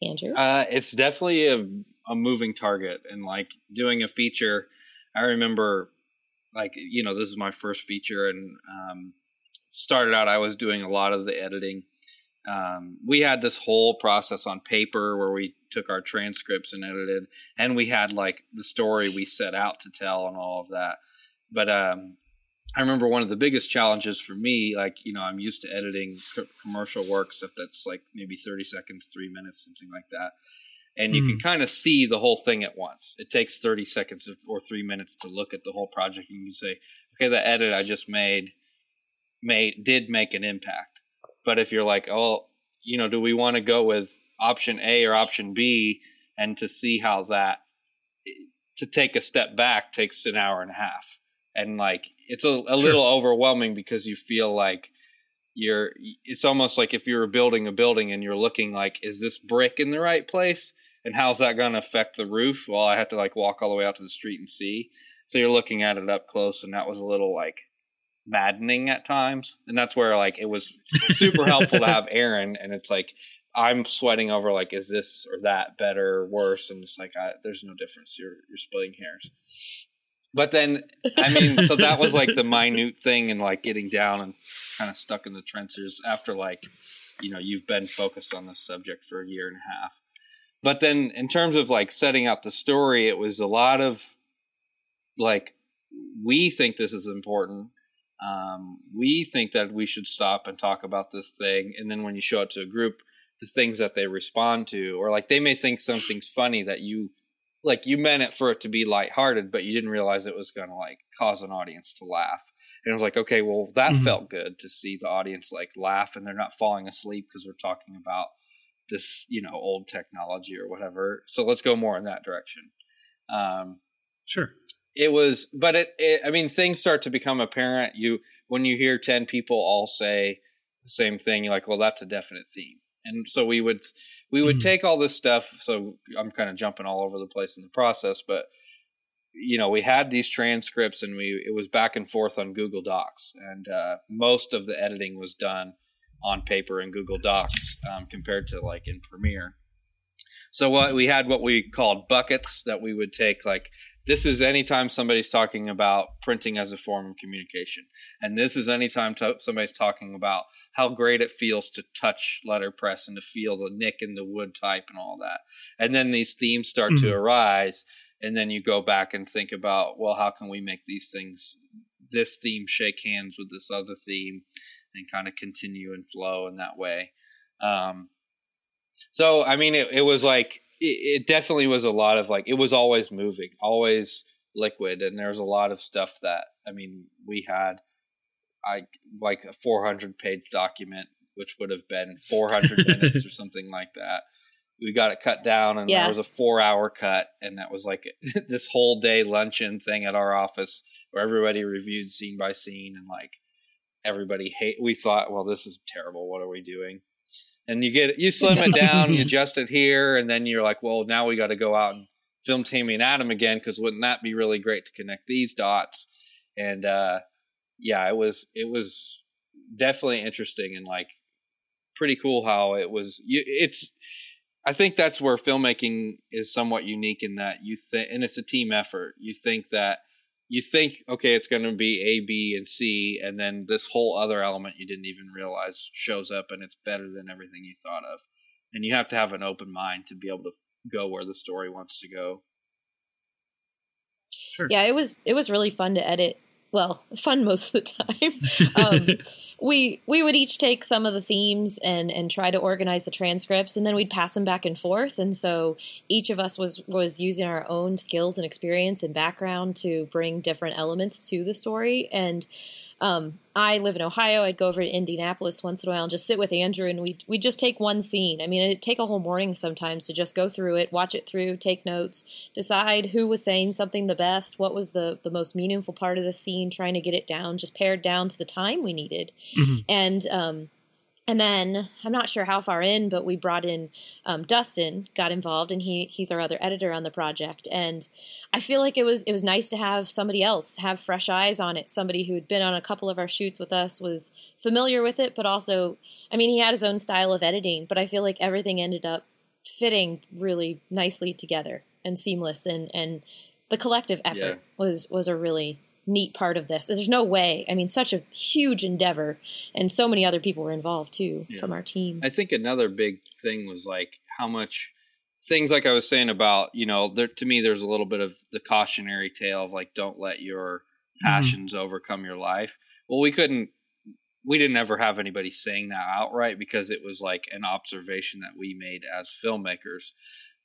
Andrew? Uh, it's definitely a, a moving target, and like doing a feature. I remember, like you know, this is my first feature, and um, started out. I was doing a lot of the editing. Um, we had this whole process on paper where we took our transcripts and edited, and we had like the story we set out to tell and all of that. But um, I remember one of the biggest challenges for me, like, you know, I'm used to editing co- commercial work, stuff that's like maybe 30 seconds, three minutes, something like that. And you can hmm. kind of see the whole thing at once. It takes 30 seconds or three minutes to look at the whole project. And you can say, okay, the edit I just made made did make an impact. But if you're like, oh, you know, do we want to go with option A or option B? And to see how that, eh, to take a step back takes an hour and a half and like it's a, a little overwhelming because you feel like you're it's almost like if you were building a building and you're looking like is this brick in the right place? And how's that going to affect the roof? Well i have to like walk all the way out to the street and see. So you're looking at it up close and that was a little like maddening at times. And that's where like it was super helpful to have Erin and it's like i'm sweating over like is this or that better or worse? And it's like I, there's no difference. You're you're splitting hairs but then I mean, so that was like the minute thing and like getting down and kind of stuck in the trenches after like, you know, you've been focused on this subject for a year and a half. But then in terms of like setting out the story, it was a lot of like, we think this is important. Um, we think that we should stop and talk about this thing. And then when you show it to a group, the things that they respond to, or like they may think something's funny that you like you meant it for it to be lighthearted, but you didn't realize it was going to like cause an audience to laugh. And it was like, okay, well, that Mhm. felt good to see the audience like laugh and they're not falling asleep because we're talking about this, you know, old technology or whatever. So let's go more in that direction. Um, Sure. it was, but it, it, I mean, things start to become apparent. You, when you hear 10 people all say the same thing, you're like, well, that's a definite theme. And so we would, we would Mhm. take all this stuff. So I'm kind of jumping all over the place in the process, but you know, we had these transcripts and we, it was back and forth on Google Docs and, uh, most of the editing was done on paper in Google Docs, um, compared to like in Premiere. So what we had what we called buckets that we would take like this is anytime somebody's talking about printing as a form of communication. And this is anytime to- somebody's talking about how great it feels to touch letterpress and to feel the nick in the wood type and all that. And then these themes start to Mhm. arise and then you go back and think about well how can we make these things this theme shake hands with this other theme and kind of continue and flow in that way? Um, so I mean, it, it was like it, it definitely was a lot of like it was always moving, always liquid, and there's a lot of stuff that I mean we had I like a 400 page document, which would have been 400 minutes or something like that. We got it cut down, and Yeah. there was a four hour cut, and that was like this whole day luncheon thing at our office where everybody reviewed scene by scene, and like everybody hate. We thought, well, this is terrible. What are we doing? And you get you slim it down, you adjust it here, and then you're like, well, now we got to go out and film Tammy and Adam again because wouldn't that be really great to connect these dots? And uh, yeah, it was it was definitely interesting and like pretty cool how it was. You, it's I think that's where filmmaking is somewhat unique in that you think, and it's a team effort. You think that you think okay it's going to be a b and c and then this whole other element you didn't even realize shows up and it's better than everything you thought of and you have to have an open mind to be able to go where the story wants to go Sure. Yeah, it was it was really fun to edit. Well, fun most of the time. um, we we would each take some of the themes and and try to organize the transcripts and then we'd pass them back and forth and so each of us was was using our own skills and experience and background to bring different elements to the story and um, I live in Ohio. I'd go over to Indianapolis once in a while and just sit with Andrew, and we we just take one scene. I mean, it'd take a whole morning sometimes to just go through it, watch it through, take notes, decide who was saying something the best, what was the the most meaningful part of the scene, trying to get it down, just pared down to the time we needed, mm-hmm. and um, and then I'm not sure how far in, but we brought in um, Dustin, got involved, and he he's our other editor on the project. And I feel like it was it was nice to have somebody else have fresh eyes on it, somebody who had been on a couple of our shoots with us, was familiar with it, but also, I mean, he had his own style of editing, but I feel like everything ended up fitting really nicely together and seamless, and and the collective effort yeah. was was a really neat part of this. There's no way. I mean, such a huge endeavor, and so many other people were involved too yeah. from our team. I think another big thing was like how much things like I was saying about you know there to me there's a little bit of the cautionary tale of like don't let your mm-hmm. passions mm-hmm. overcome your life. Well, we couldn't. We didn't ever have anybody saying that outright because it was like an observation that we made as filmmakers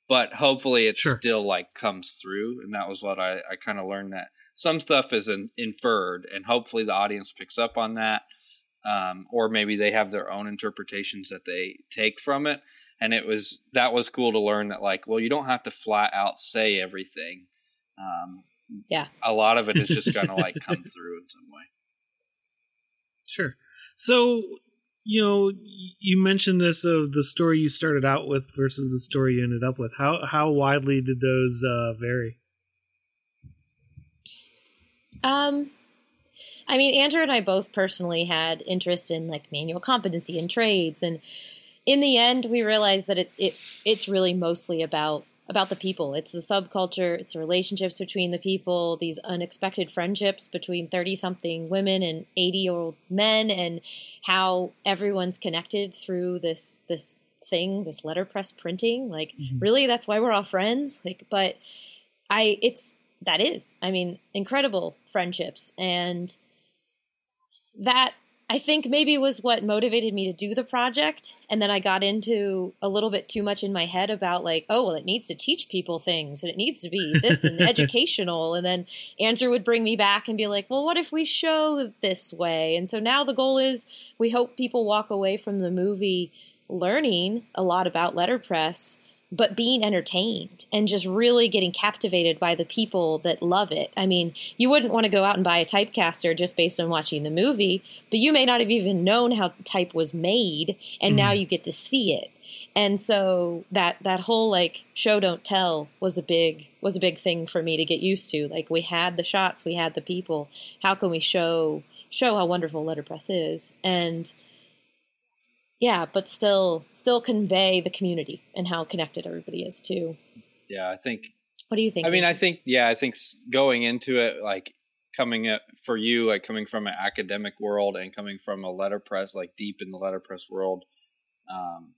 but hopefully it sure. still like comes through and that was what i, I kind of learned that some stuff is in, inferred, and hopefully the audience picks up on that, um, or maybe they have their own interpretations that they take from it. And it was that was cool to learn that like, well, you don't have to flat out say everything. Um, yeah, a lot of it is just going to like come through in some way. Sure. So you know, you mentioned this of the story you started out with versus the story you ended up with. How how widely did those uh, vary? Um, I mean, Andrew and I both personally had interest in like manual competency and trades, and in the end, we realized that it, it it's really mostly about about the people. It's the subculture. It's the relationships between the people. These unexpected friendships between thirty something women and eighty year old men, and how everyone's connected through this this thing, this letterpress printing. Like, mm-hmm. really, that's why we're all friends. Like, but I it's that is. I mean, incredible friendships. And that I think maybe was what motivated me to do the project. And then I got into a little bit too much in my head about like, oh, well, it needs to teach people things and it needs to be this and educational. And then Andrew would bring me back and be like, well, what if we show this way? And so now the goal is we hope people walk away from the movie learning a lot about letterpress but being entertained and just really getting captivated by the people that love it. I mean, you wouldn't want to go out and buy a typecaster just based on watching the movie, but you may not have even known how type was made, and mm. now you get to see it. And so that that whole like show don't tell was a big was a big thing for me to get used to. Like we had the shots, we had the people. How can we show show how wonderful letterpress is? And yeah, but still still convey the community and how connected everybody is too. Yeah, I think. What do you think? I mean, I think yeah, I think going into it like coming up for you like coming from an academic world and coming from a letterpress like deep in the letterpress world um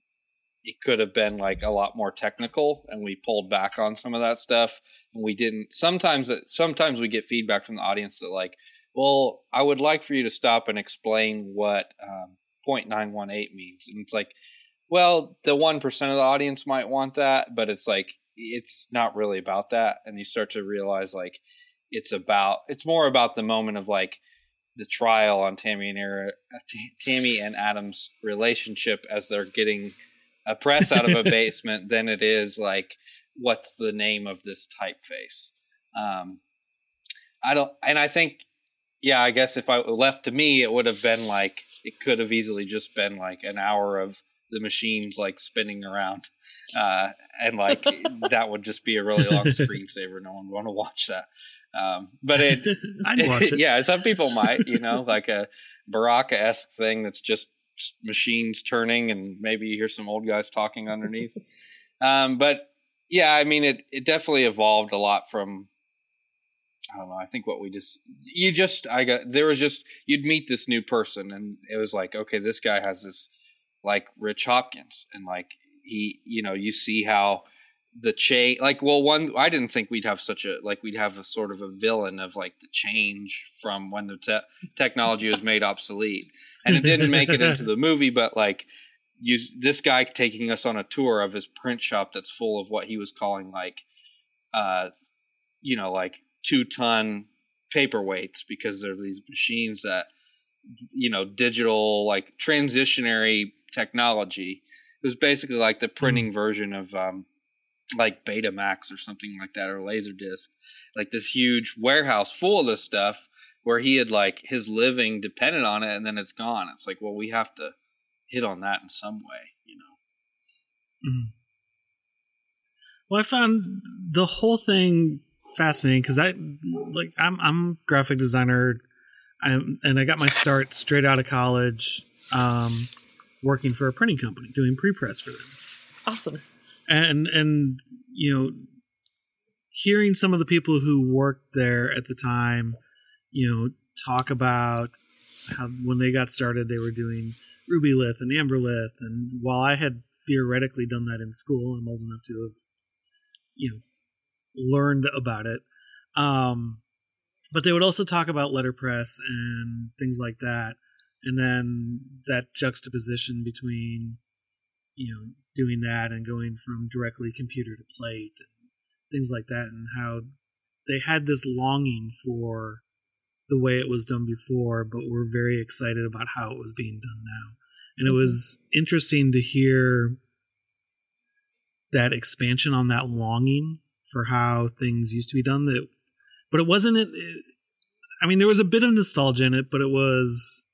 it could have been like a lot more technical and we pulled back on some of that stuff and we didn't sometimes that sometimes we get feedback from the audience that like well i would like for you to stop and explain what um, 0.918 means. And it's like, well, the 1% of the audience might want that, but it's like, it's not really about that. And you start to realize like, it's about, it's more about the moment of like the trial on Tammy and Era, Tammy and Adam's relationship as they're getting a press out of a basement than it is like, what's the name of this typeface? Um, I don't, and I think yeah, I guess if I left to me, it would have been like it could have easily just been like an hour of the machines like spinning around, uh, and like that would just be a really long screensaver. No one would want to watch that. Um, but it, it, yeah, some people might, you know, like a Baraka esque thing that's just machines turning, and maybe you hear some old guys talking underneath. Um, but yeah, I mean, it it definitely evolved a lot from I don't know. I think what we just you just I got there was just you'd meet this new person and it was like okay this guy has this like Rich Hopkins and like he you know you see how the change like well one i didn't think we'd have such a like we'd have a sort of a villain of like the change from when the te- technology was made obsolete and it didn't make it into the movie but like use this guy taking us on a tour of his print shop that's full of what he was calling like uh you know like two ton paperweights because they're these machines that you know digital like transitionary technology it was basically like the printing mm. version of um like Betamax or something like that or Laserdisc, like this huge warehouse full of this stuff where he had like his living depended on it and then it's gone. It's like, well, we have to hit on that in some way, you know. Mm-hmm. Well, I found the whole thing fascinating because I like I'm I'm graphic designer, I'm, and I got my start straight out of college, um, working for a printing company doing pre press for them. Awesome. And and you know hearing some of the people who worked there at the time you know talk about how when they got started they were doing Rubylith and amber Amberlith and while i had theoretically done that in school i'm old enough to have you know learned about it um but they would also talk about letterpress and things like that and then that juxtaposition between you know doing that and going from directly computer to plate and things like that and how they had this longing for the way it was done before but were very excited about how it was being done now and mm-hmm. it was interesting to hear that expansion on that longing for how things used to be done that but it wasn't it, i mean there was a bit of nostalgia in it but it was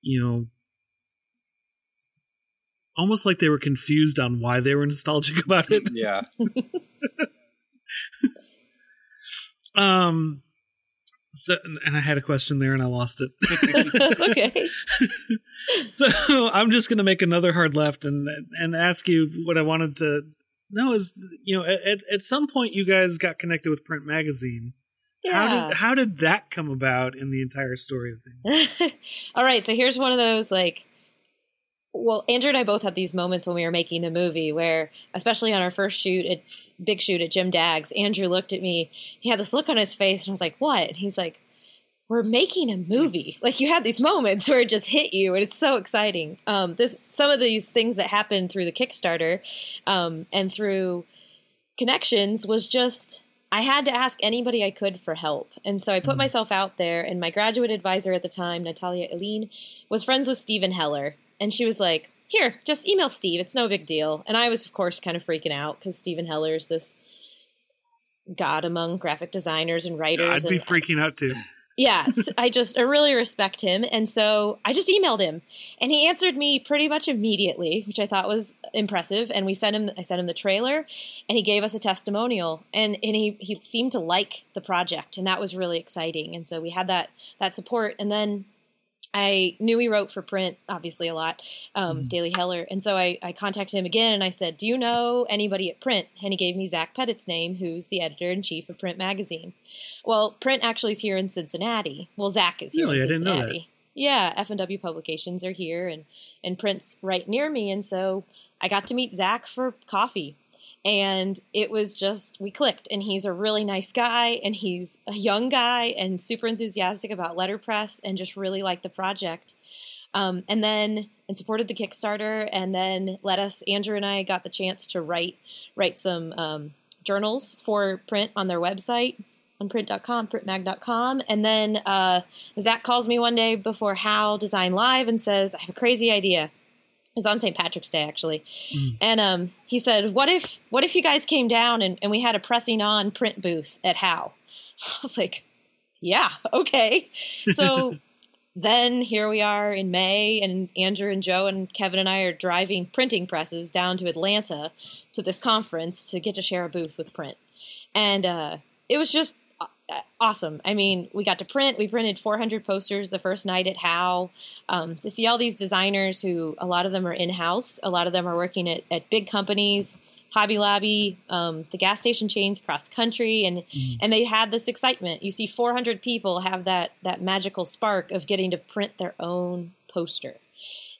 you know almost like they were confused on why they were nostalgic about it. Yeah. um so, and I had a question there and I lost it. That's okay. so I'm just going to make another hard left and and ask you what I wanted to know is you know at at some point you guys got connected with Print Magazine. Yeah. How did how did that come about in the entire story of things? All right, so here's one of those like well, Andrew and I both had these moments when we were making the movie where, especially on our first shoot at big shoot at Jim Daggs, Andrew looked at me. He had this look on his face, and I was like, "What?" And he's like, "We're making a movie." Like you had these moments where it just hit you, and it's so exciting. Um, this some of these things that happened through the Kickstarter um, and through connections was just I had to ask anybody I could for help. And so I put mm-hmm. myself out there, and my graduate advisor at the time, Natalia Aline, was friends with Steven Heller, and she was like, here, just email Steve. It's no big deal. And I was, of course, kind of freaking out because Steven Heller is this god among graphic designers and writers. I'd be freaking out too. Yeah, I just I really respect him, and so I just emailed him, and he answered me pretty much immediately, which I thought was impressive. And we sent him I sent him the trailer, and he gave us a testimonial, and and he he seemed to like the project, and that was really exciting. And so we had that that support, and then I knew he wrote for print, obviously a lot, um, mm Daily Heller, and so I, I, contacted him again and I said, "Do you know anybody at Print?" And he gave me Zach Petit's name, who's the editor in chief of Print Magazine. Well, Print actually is here in Cincinnati. Well, Zach is here really? in Cincinnati. Yeah, F and W Publications are here, and and Print's right near me, and so I got to meet Zach for coffee and it was just we clicked. And he's a really nice guy and he's a young guy and super enthusiastic about letterpress and just really liked the project. Um, and then and supported the kickstarter and then let us andrew and i got the chance to write write some um, journals for print on their website on print.com printmag.com and then uh, zach calls me one day before how design live and says i have a crazy idea it was on St. Patrick's Day actually, mm. and um, he said, "What if what if you guys came down and, and we had a pressing on print booth at How?" I was like, "Yeah, okay." So then here we are in May, and Andrew and Joe and Kevin and I are driving printing presses down to Atlanta to this conference to get to share a booth with Print, and uh, it was just awesome. I mean, we got to print. We printed 400 posters the first night at How. Um, to see all these designers who a lot of them are in house, a lot of them are working at, at big companies, Hobby Lobby, um, the gas station chains across the country, and mm. and they had this excitement. You see 400 people have that that magical spark of getting to print their own poster.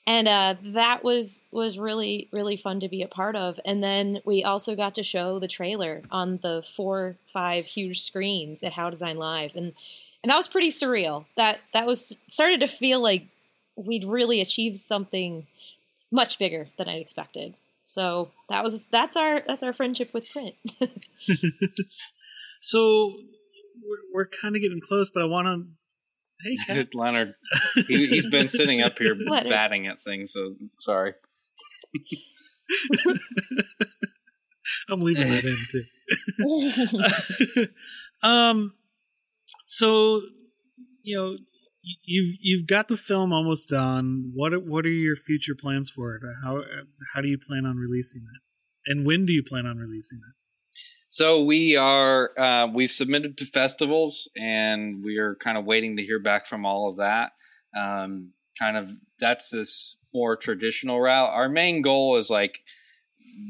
And uh, that was was really really fun to be a part of. And then we also got to show the trailer on the four five huge screens at How Design Live, and and that was pretty surreal. That that was started to feel like we'd really achieved something much bigger than I'd expected. So that was that's our that's our friendship with print. so we're, we're kind of getting close, but I want to. Hey. Leonard, he, has been sitting up here batting at things. So sorry. I'm leaving that in too. um, so you know you've you've got the film almost done. What are, what are your future plans for it? How how do you plan on releasing it? And when do you plan on releasing it? So we are uh, we've submitted to festivals, and we are kind of waiting to hear back from all of that. Um, kind of that's this more traditional route. Our main goal is like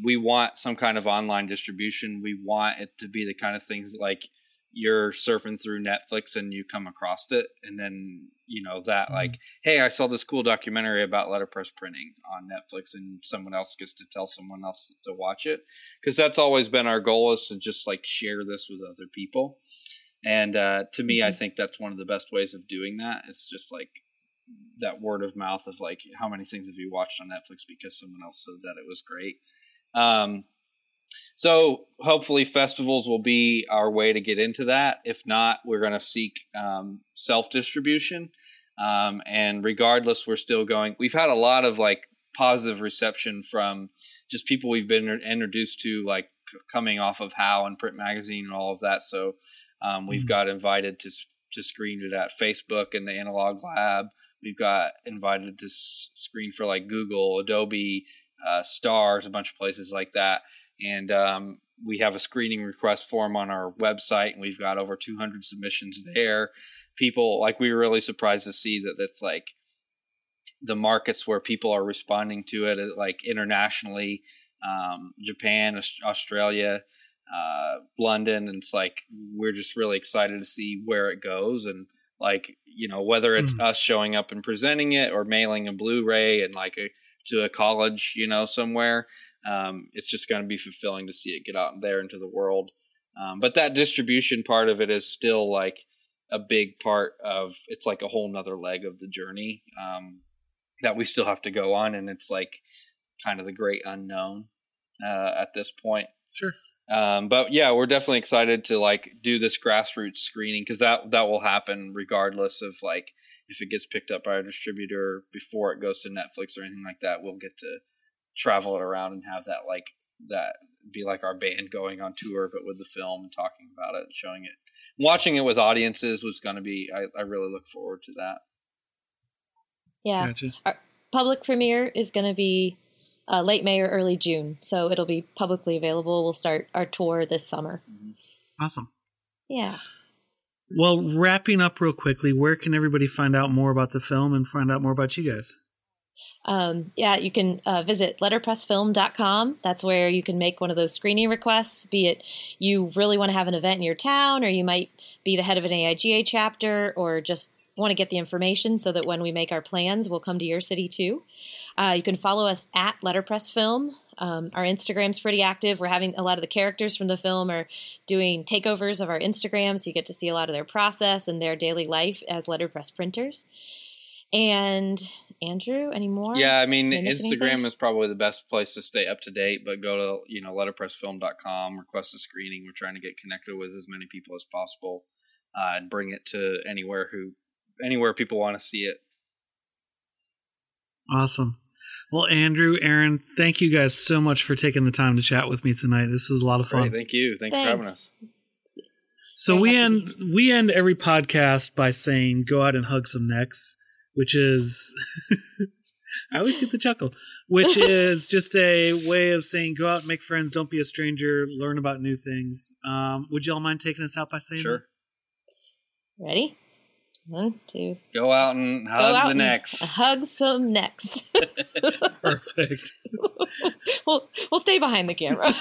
we want some kind of online distribution. We want it to be the kind of things like you're surfing through Netflix and you come across it, and then you know that mm-hmm. like, hey, I saw this cool documentary about letterpress printing on Netflix, and someone else gets to tell someone else to watch it because that's always been our goal is to just like share this with other people. And uh, to me, mm-hmm. I think that's one of the best ways of doing that. It's just like that word of mouth of like, how many things have you watched on Netflix because someone else said that it was great. Um, so hopefully, festivals will be our way to get into that. If not, we're going to seek um, self distribution. Um, and regardless, we're still going. We've had a lot of like positive reception from just people we've been introduced to, like coming off of How and Print Magazine and all of that. So um, we've mm-hmm. got invited to to screen it at Facebook and the Analog Lab. We've got invited to s- screen for like Google, Adobe, uh, Stars, a bunch of places like that and um, we have a screening request form on our website, and we've got over 200 submissions there. People like we were really surprised to see that that's like the markets where people are responding to it, uh, like internationally, um, Japan, Australia, uh, London, and it's like we're just really excited to see where it goes and like you know whether it's mm. us showing up and presenting it or mailing a Blu-ray and like a, to a college, you know, somewhere um, it's just going to be fulfilling to see it get out there into the world. Um, but that distribution part of it is still like a big part of it's like a whole nother leg of the journey um, that we still have to go on, and it's like kind of the great unknown uh, at this point. Sure. Um, but yeah, we're definitely excited to like do this grassroots screening because that that will happen regardless of like if it gets picked up by a distributor before it goes to Netflix or anything like that. We'll get to travel it around and have that like that be like our band going on tour, but with the film and talking about it and showing it. Watching it with audiences was going to be. I, I really look forward to that. Yeah, gotcha. our public premiere is going to be uh, late May or early June, so it'll be publicly available. We'll start our tour this summer. Mm-hmm. Awesome. Yeah. Well, wrapping up real quickly, where can everybody find out more about the film and find out more about you guys? Um, yeah, you can uh, visit letterpressfilm.com. That's where you can make one of those screening requests, be it you really want to have an event in your town, or you might be the head of an AIGA chapter, or just want to get the information so that when we make our plans, we'll come to your city too. Uh, you can follow us at Letterpress Film. Um, our Instagram's pretty active. We're having a lot of the characters from the film are doing takeovers of our Instagram, so you get to see a lot of their process and their daily life as letterpress printers. And Andrew, anymore? Yeah, I mean, Instagram anything? is probably the best place to stay up to date, but go to, you know, letterpressfilm.com, request a screening. We're trying to get connected with as many people as possible uh, and bring it to anywhere who anywhere people want to see it. Awesome. Well, Andrew, Erin, thank you guys so much for taking the time to chat with me tonight. This was a lot of fun. Great, thank you. Thanks, Thanks, for having us. So we end we end every podcast by saying go out and hug some necks which is I always get the chuckle, which is just a way of saying go out, and make friends, don't be a stranger, learn about new things. Um, would you all mind taking us out by saying sure? That? Ready? One, two. Go out and hug out the necks. Hug some necks. Perfect. we'll we'll stay behind the camera.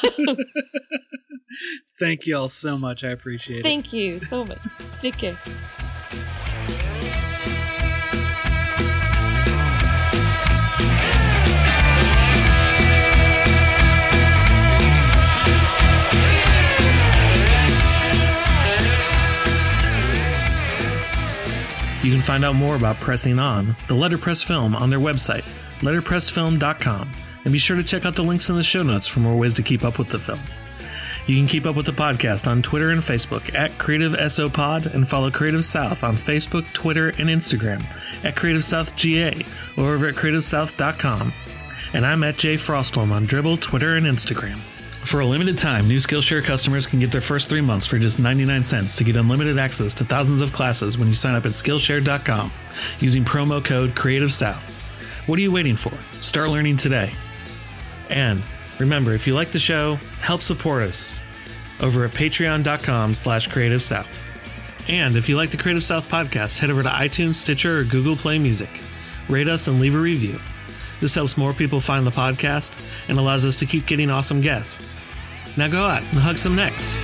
Thank you all so much. I appreciate Thank it. Thank you so much. Take care. Can find out more about Pressing On, the Letterpress film, on their website, letterpressfilm.com, and be sure to check out the links in the show notes for more ways to keep up with the film. You can keep up with the podcast on Twitter and Facebook at Creative SO Pod and follow Creative South on Facebook, Twitter, and Instagram at Creative South GA or over at CreativeSouth.com. And I'm at Jay Frostholm on Dribbble, Twitter, and Instagram. For a limited time, new Skillshare customers can get their first three months for just 99 cents to get unlimited access to thousands of classes when you sign up at Skillshare.com using promo code Creative South. What are you waiting for? Start learning today. And remember, if you like the show, help support us over at patreon.com slash creative south. And if you like the Creative South podcast, head over to iTunes, Stitcher, or Google Play Music. Rate us and leave a review. This helps more people find the podcast and allows us to keep getting awesome guests. Now go out and hug some necks.